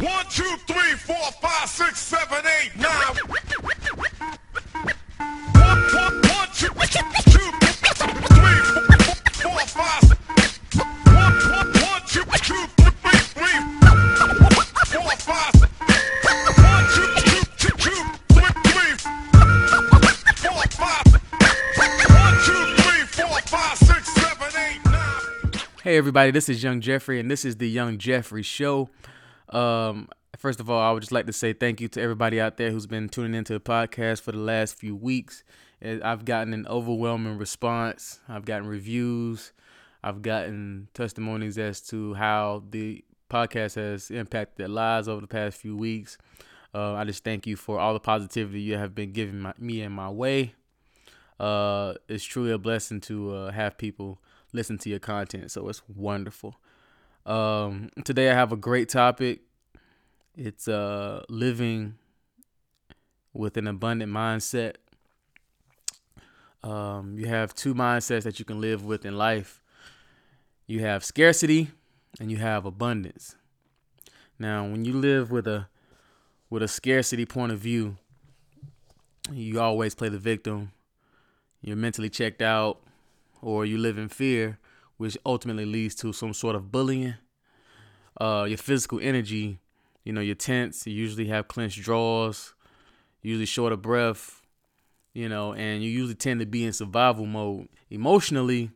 One, two, three, four, five, six, seven, eight, nine. One, one, one, two, two, three, four, five. One, one, one, two, two, three, three, four, five. One, two, two, two, two, three, three, four, five. One, two, three, four, five, six, seven, eight, nine. Hey everybody, this is Young Jeffrey, and this is the Young Jeffrey Show. Um, first of all, I would just like to say thank you to everybody out there who's been tuning into the podcast for the last few weeks. Uh, I've gotten an overwhelming response. I've gotten reviews. I've gotten testimonies as to how the podcast has impacted their lives over the past few weeks. Uh, I just thank you for all the positivity you have been giving my, me and my way. Uh, it's truly a blessing to uh, have people listen to your content, so it's wonderful. Um, today I have a great topic. It's uh living with an abundant mindset. Um, you have two mindsets that you can live with in life. You have scarcity and you have abundance. Now, when you live with a with a scarcity point of view, you always play the victim. You're mentally checked out or you live in fear, which ultimately leads to some sort of bullying. Uh, your physical energy, you know, you're tense. You usually have clenched jaws, usually short of breath, you know, and you usually tend to be in survival mode. Emotionally,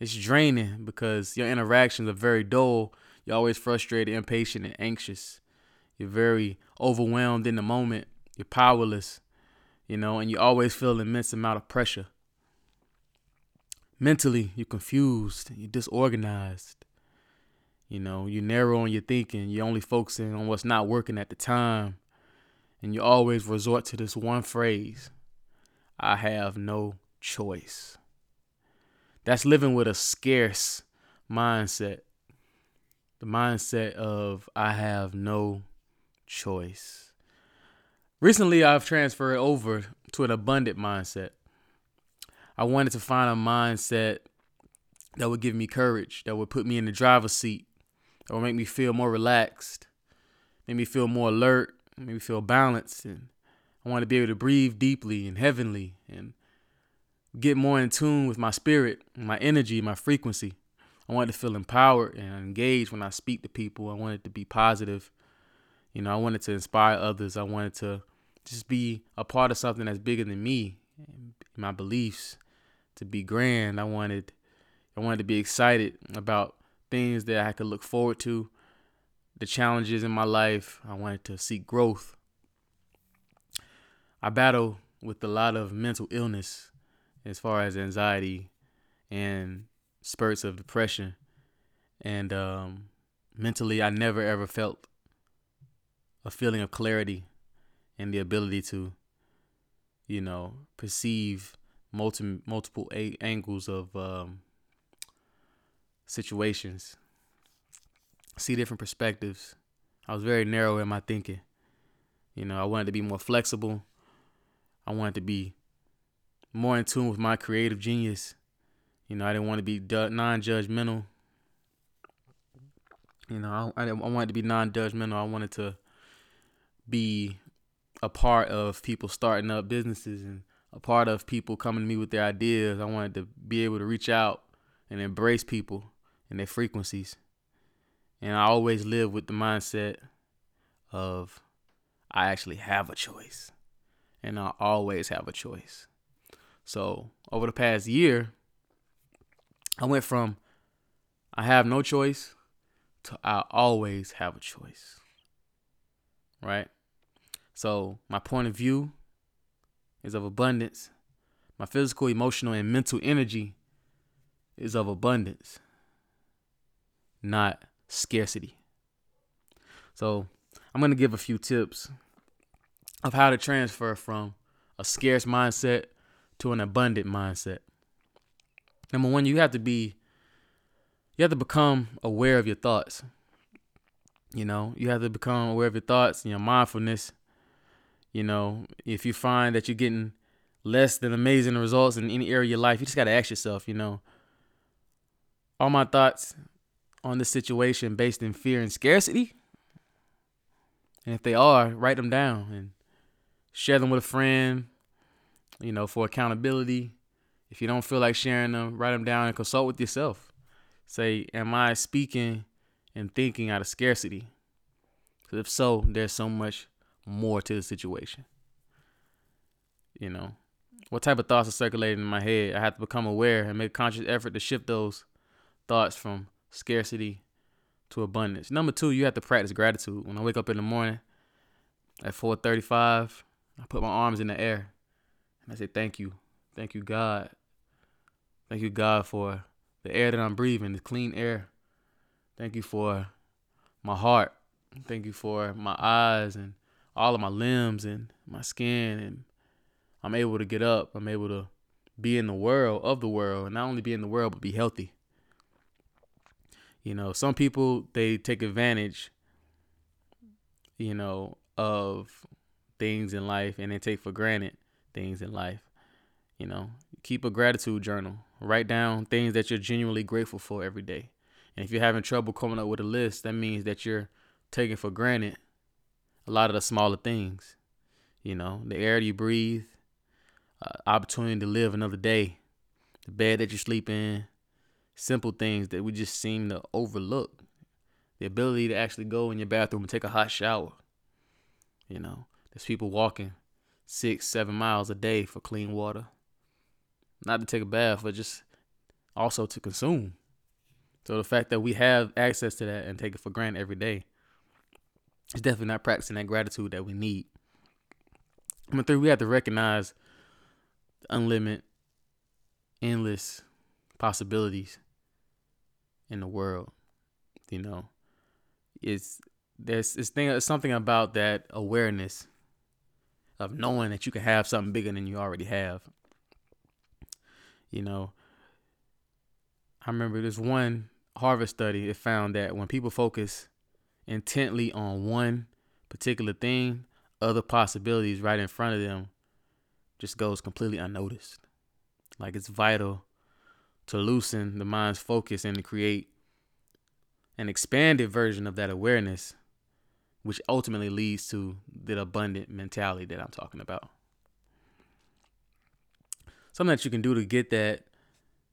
it's draining because your interactions are very dull. You're always frustrated, impatient, and anxious. You're very overwhelmed in the moment. You're powerless, you know, and you always feel an immense amount of pressure. Mentally, you're confused, you're disorganized. You know, you're narrow on your thinking, you're only focusing on what's not working at the time. And you always resort to this one phrase I have no choice. That's living with a scarce mindset. The mindset of I have no choice. Recently, I've transferred over to an abundant mindset. I wanted to find a mindset that would give me courage, that would put me in the driver's seat, that would make me feel more relaxed, make me feel more alert, make me feel balanced. And I want to be able to breathe deeply and heavenly and get more in tune with my spirit, my energy, my frequency. I wanted to feel empowered and engaged when I speak to people. I wanted to be positive. You know, I wanted to inspire others. I wanted to just be a part of something that's bigger than me, my beliefs, to be grand. I wanted I wanted to be excited about things that I could look forward to, the challenges in my life. I wanted to seek growth. I battle with a lot of mental illness as far as anxiety and spurts of depression. And um, mentally, I never ever felt a feeling of clarity and the ability to, you know, perceive multi- multiple a- angles of um, situations, see different perspectives. I was very narrow in my thinking. You know, I wanted to be more flexible. I wanted to be more in tune with my creative genius. You know, I didn't want to be non-judgmental. You know, I, I, wanted to be non-judgmental. I wanted to be a part of people starting up businesses and a part of people coming to me with their ideas. I wanted to be able to reach out and embrace people and their frequencies. And I always live with the mindset of I actually have a choice. And I always have a choice. So over the past year, I went from I have no choice to I always have a choice. Right? So my point of view is of abundance. My physical, emotional, and mental energy is of abundance, not scarcity. So I'm going to give a few tips of how to transfer from a scarce mindset to an abundant mindset. Number one, you have to be, you have to become aware of your thoughts. You know, you have to become aware of your thoughts and your mindfulness. You know, if you find that you're getting less than amazing results in any area of your life, you just got to ask yourself, you know, are my thoughts on this situation based in fear and scarcity? And if they are, write them down and share them with a friend, you know, for accountability. If you don't feel like sharing them, write them down and consult with yourself. Say, am I speaking and thinking out of scarcity? Because if so, there's so much more to the situation. You know, what type of thoughts are circulating in my head? I have to become aware and make a conscious effort to shift those thoughts from scarcity to abundance. Number two, you have to practice gratitude. When I wake up in the morning at 4:35, I put my arms in the air and I say, "Thank you, thank you, God, thank you, God, for the air that I'm breathing, the clean air. Thank you for my heart. Thank you for my eyes and all of my limbs and my skin and I'm able to get up. I'm able to be in the world of the world and not only be in the world but be healthy. You know, some people they take advantage you know of things in life and they take for granted things in life. You know, keep a gratitude journal. Write down things that you're genuinely grateful for every day. And if you're having trouble coming up with a list, that means that you're taking for granted a lot of the smaller things. You know, the air you breathe, uh, opportunity to live another day, the bed that you sleep in, simple things that we just seem to overlook. The ability to actually go in your bathroom and take a hot shower. You know, there's people walking six, seven miles a day for clean water. Not to take a bath, but just also to consume. So the fact that we have access to that and take it for granted every day is definitely not practicing that gratitude that we need. Number three, we have to recognize unlimited, endless possibilities in the world. You know, it's there's this thing, something about that awareness of knowing that you can have something bigger than you already have. You know, I remember this one Harvard study. It found that when people focus intently on one particular thing, other possibilities right in front of them just goes completely unnoticed. Like it's vital to loosen the mind's focus and to create an expanded version of that awareness, which ultimately leads to the abundant mentality that I'm talking about. Something that you can do to get that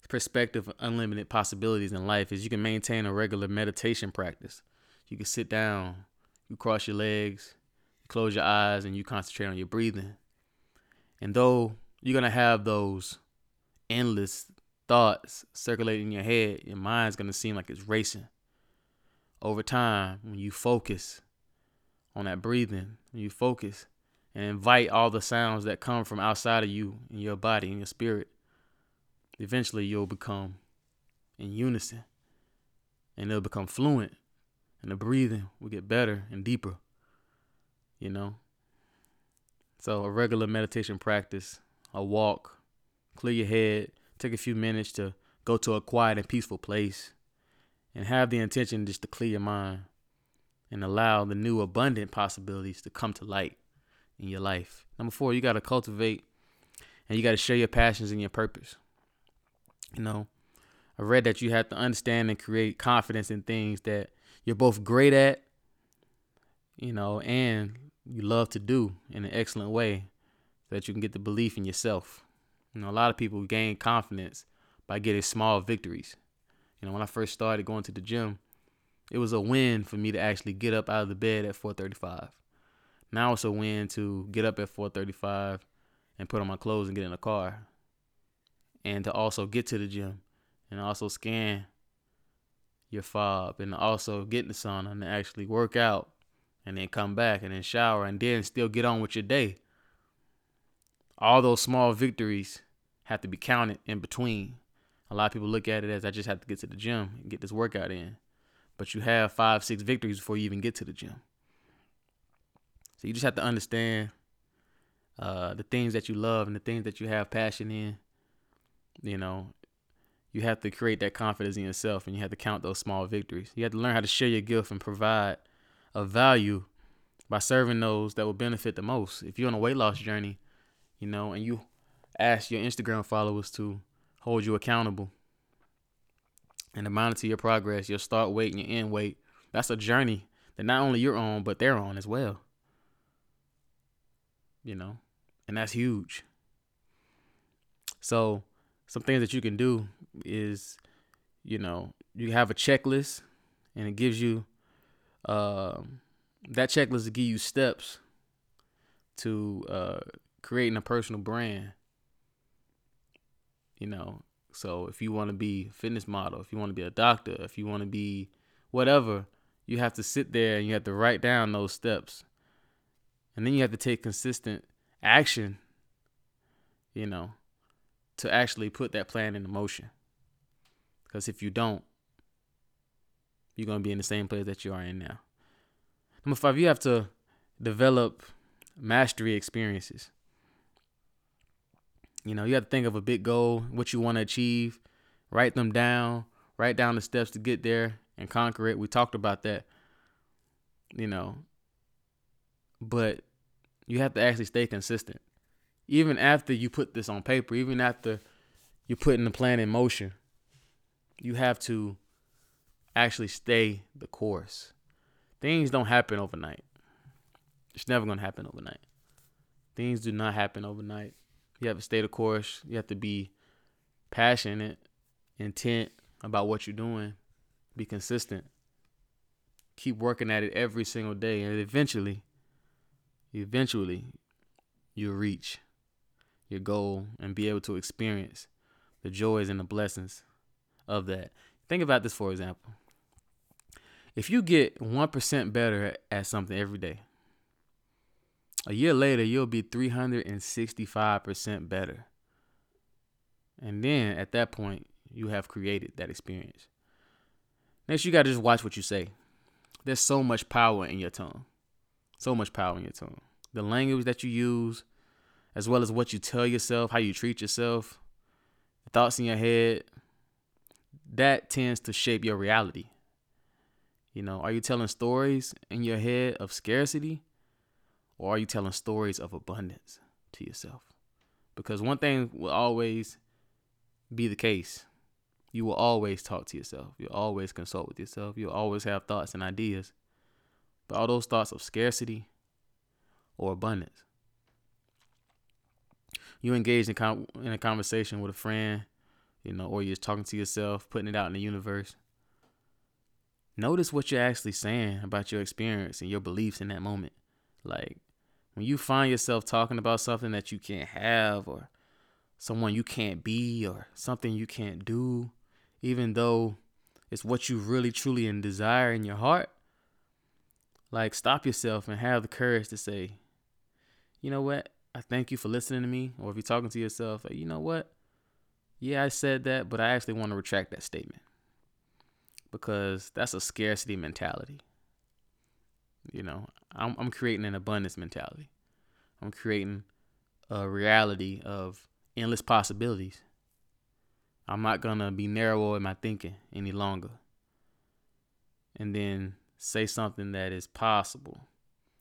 perspective of unlimited possibilities in life is you can maintain a regular meditation practice. You can sit down, you cross your legs, you close your eyes, and you concentrate on your breathing. And though you're gonna have those endless thoughts circulating in your head, your mind's gonna seem like it's racing. Over time, when you focus on that breathing, when you focus and invite all the sounds that come from outside of you in your body and your spirit, eventually you'll become in unison and it'll become fluent and the breathing will get better and deeper you know so a regular meditation practice a walk clear your head take a few minutes to go to a quiet and peaceful place and have the intention just to clear your mind and allow the new abundant possibilities to come to light in your life number four you got to cultivate and you got to share your passions and your purpose you know, I read that you have to understand and create confidence in things that you're both great at, you know, and you love to do in an excellent way so that you can get the belief in yourself. You know, a lot of people gain confidence by getting small victories. You know, when I first started going to the gym, it was a win for me to actually get up out of the bed at 4:35. Now it's a win to get up at 4:35 and put on my clothes and get in the car and to also get to the gym and also scan your fob and also get in the sauna and actually work out and then come back and then shower and then still get on with your day. All those small victories have to be counted in between. A lot of people look at it as I just have to get to the gym and get this workout in. But you have five, six victories before you even get to the gym. So you just have to understand uh, the things that you love and the things that you have passion in you know, you have to create that confidence in yourself and you have to count those small victories. You have to learn how to share your gift and provide a value by serving those that will benefit the most. If you're on a weight loss journey, you know, and you ask your Instagram followers to hold you accountable and to monitor your progress, your start weight and your end weight, that's a journey that not only you're on, but they're on as well. You know, and that's huge. So, some things that you can do is, you know, you have a checklist, and it gives you, um, that checklist to give you steps to uh, creating a personal brand. You know, so if you want to be a fitness model, if you want to be a doctor, if you want to be whatever, you have to sit there and you have to write down those steps. And then you have to take consistent action, you know, to actually put that plan into motion. Because if you don't, you're going to be in the same place that you are in now. Number five, you have to develop mastery experiences. You know, you have to think of a big goal, what you want to achieve, write them down, write down the steps to get there and conquer it. We talked about that, you know, but you have to actually stay consistent. Even after you put this on paper, even after you're putting the plan in motion, you have to actually stay the course. Things don't happen overnight. It's never going to happen overnight. Things do not happen overnight. You have to stay the course. You have to be passionate, intent about what you're doing. Be consistent. Keep working at it every single day, and eventually, eventually, you'll reach your goal and be able to experience the joys and the blessings of that. Think about this, for example. If you get 1% better at something every day, a year later, you'll be 365% better. And then at that point, you have created that experience. Next, you got to just watch what you say. There's so much power in your tongue. So much power in your tongue. The language that you use, as well as what you tell yourself, how you treat yourself, thoughts in your head, that tends to shape your reality. You know, are you telling stories in your head of scarcity? Or are you telling stories of abundance to yourself? Because one thing will always be the case. You will always talk to yourself. You'll always consult with yourself. You'll always have thoughts and ideas. But all those thoughts of scarcity or abundance. You engage in, in a conversation with a friend, you know, or you're just talking to yourself, putting it out in the universe. Notice what you're actually saying about your experience and your beliefs in that moment. Like, when you find yourself talking about something that you can't have or someone you can't be or something you can't do, even though it's what you really truly and desire in your heart, like stop yourself and have the courage to say, you know what? I thank you for listening to me. Or if you're talking to yourself, you know what? Yeah, I said that, but I actually want to retract that statement because that's a scarcity mentality. You know, I'm I'm creating an abundance mentality. I'm creating a reality of endless possibilities. I'm not gonna be narrow in my thinking any longer. And then say something that is possible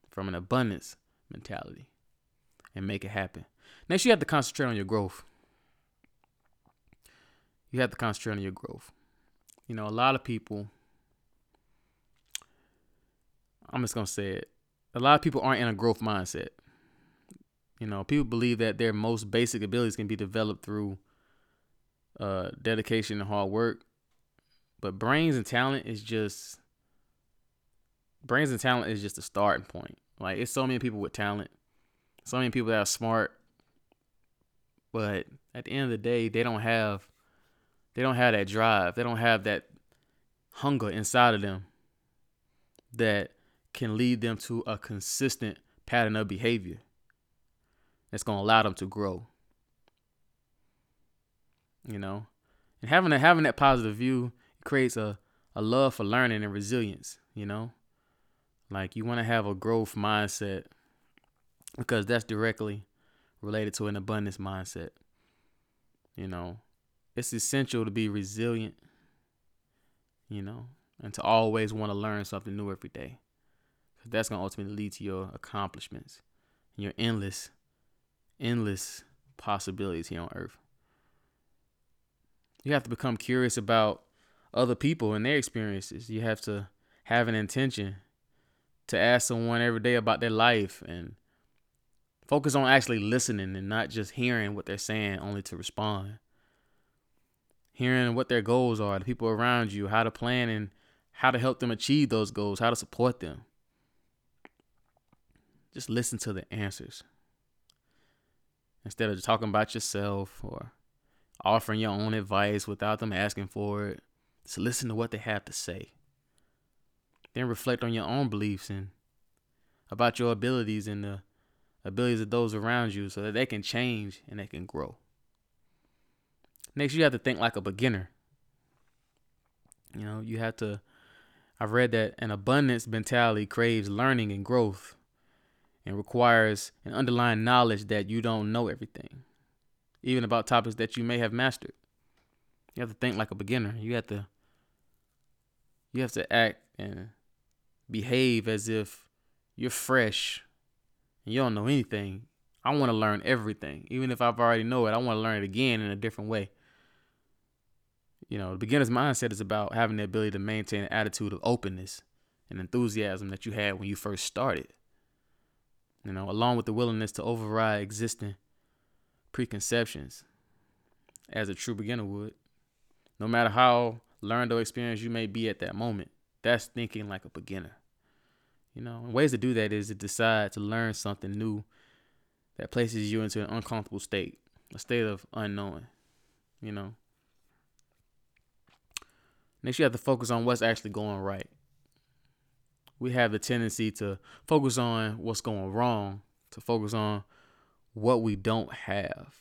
from an abundance mentality and make it happen. Next, you have to concentrate on your growth. You have to concentrate on your growth. You know, a lot of people I'm just gonna say it. A lot of people aren't in a growth mindset. You know, people believe that their most basic abilities can be developed through uh, dedication and hard work, but brains and talent is just brains and talent is just a starting point. Like it's so many people with talent, so many people that are smart, but at the end of the day, they don't have they don't have that drive. They don't have that hunger inside of them that can lead them to a consistent pattern of behavior that's going to allow them to grow. You know, and having a, having that positive view creates a, a love for learning and resilience. You know, like you want to have a growth mindset because that's directly related to an abundance mindset. You know, it's essential to be resilient. You know, and to always want to learn something new every day that's going to ultimately lead to your accomplishments and your endless, endless possibilities here on earth. You have to become curious about other people and their experiences. You have to have an intention to ask someone every day about their life and focus on actually listening and not just hearing what they're saying only to respond. Hearing what their goals are, the people around you, how to plan and how to help them achieve those goals, how to support them. Just listen to the answers instead of talking about yourself or offering your own advice without them asking for it. Just listen to what they have to say. Then reflect on your own beliefs and about your abilities and the abilities of those around you so that they can change and they can grow. Next, you have to think like a beginner. You know, you have to. I've read that an abundance mentality craves learning and growth and requires an underlying knowledge that you don't know everything, even about topics that you may have mastered. You have to think like a beginner. You have to you have to act and behave as if you're fresh and you don't know anything. I want to learn everything. Even if I've already know it, I want to learn it again in a different way. You know, the beginner's mindset is about having the ability to maintain an attitude of openness and enthusiasm that you had when you first started you know, along with the willingness to override existing preconceptions as a true beginner would. No matter how learned or experienced you may be at that moment, that's thinking like a beginner. You know, and ways to do that is to decide to learn something new that places you into an uncomfortable state, a state of unknowing, you know. Next, you have to focus on what's actually going right we have the tendency to focus on what's going wrong, to focus on what we don't have.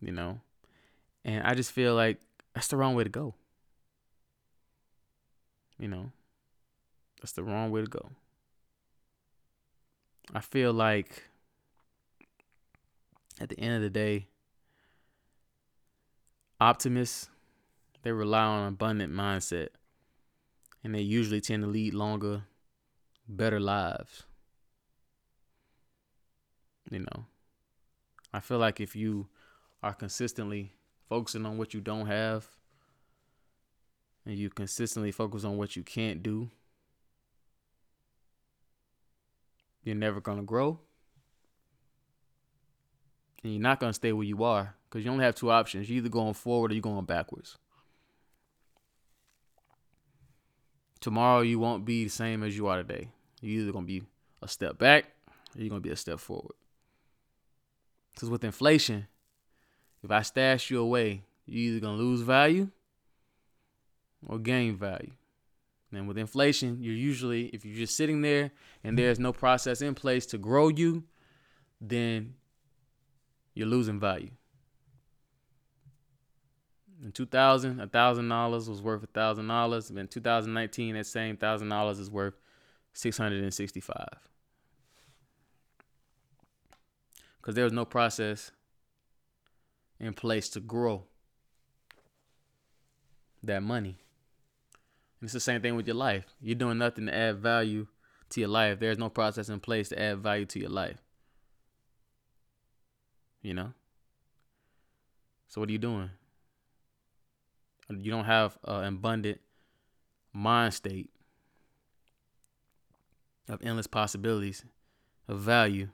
You know? And I just feel like that's the wrong way to go. You know? That's the wrong way to go. I feel like at the end of the day, optimists they rely on an abundant mindset and they usually tend to lead longer, better lives. You know, I feel like if you are consistently focusing on what you don't have and you consistently focus on what you can't do, you're never going to grow. And you're not going to stay where you are because you only have two options. You're either going forward or you're going backwards. Tomorrow you won't be the same as you are today. You're either gonna be a step back or you're gonna be a step forward. Because with inflation, if I stash you away, you're either gonna lose value or gain value. And with inflation, you're usually, if you're just sitting there and there's no process in place to grow you, then you're losing value. In 2000, a thousand dollars was worth a thousand dollars. In 2019, that same thousand dollars is worth 665. Because there was no process in place to grow that money. And it's the same thing with your life. You're doing nothing to add value to your life. There's no process in place to add value to your life. You know? So what are you doing? You don't have an abundant mind state of endless possibilities of value,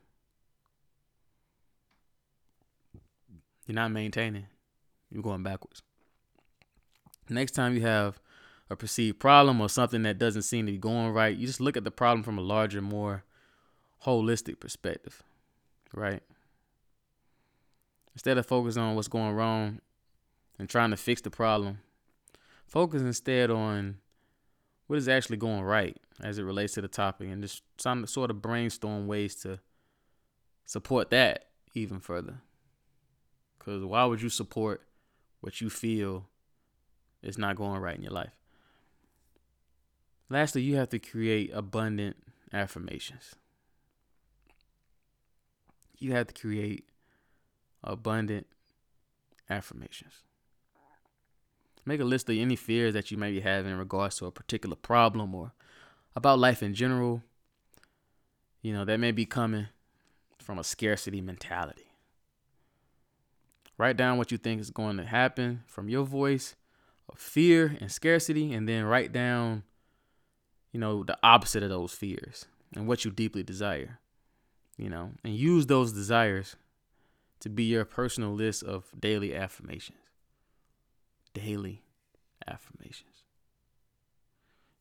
you're not maintaining. You're going backwards. Next time you have a perceived problem or something that doesn't seem to be going right, you just look at the problem from a larger, more holistic perspective, right? Instead of focusing on what's going wrong and trying to fix the problem, Focus instead on what is actually going right as it relates to the topic and just some sort of brainstorm ways to support that even further. Because why would you support what you feel is not going right in your life? Lastly, you have to create abundant affirmations. You have to create abundant affirmations. Make a list of any fears that you may be having in regards to a particular problem or about life in general. You know, that may be coming from a scarcity mentality. Write down what you think is going to happen from your voice of fear and scarcity, and then write down you know, the opposite of those fears and what you deeply desire, you know, and use those desires to be your personal list of daily affirmations. Daily affirmations.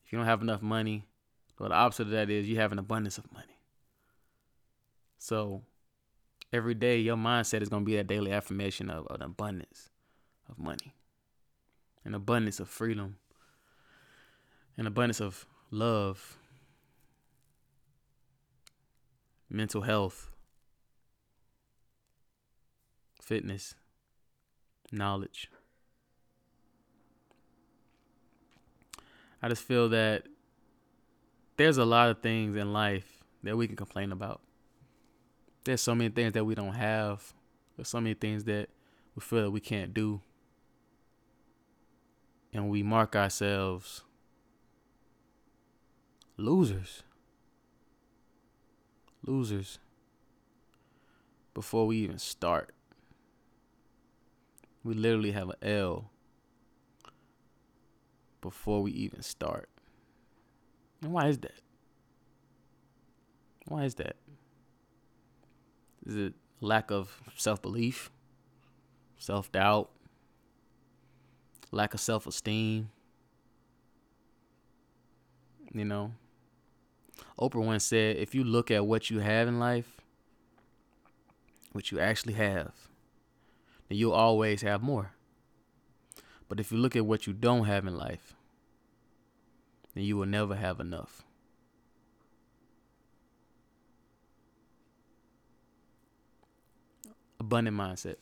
If you don't have enough money, well, the opposite of that is you have an abundance of money. So every day, your mindset is going to be that daily affirmation of, of an abundance of money, an abundance of freedom, an abundance of love, mental health, fitness, knowledge. I just feel that there's a lot of things in life that we can complain about. There's so many things that we don't have. There's so many things that we feel that we can't do. And we mark ourselves losers. Losers. Before we even start. We literally have an L before we even start. And why is that? Why is that? Is it lack of self belief, self doubt, lack of self esteem? You know, Oprah once said if you look at what you have in life, what you actually have, then you'll always have more. But if you look at what you don't have in life, then you will never have enough. Abundant mindset.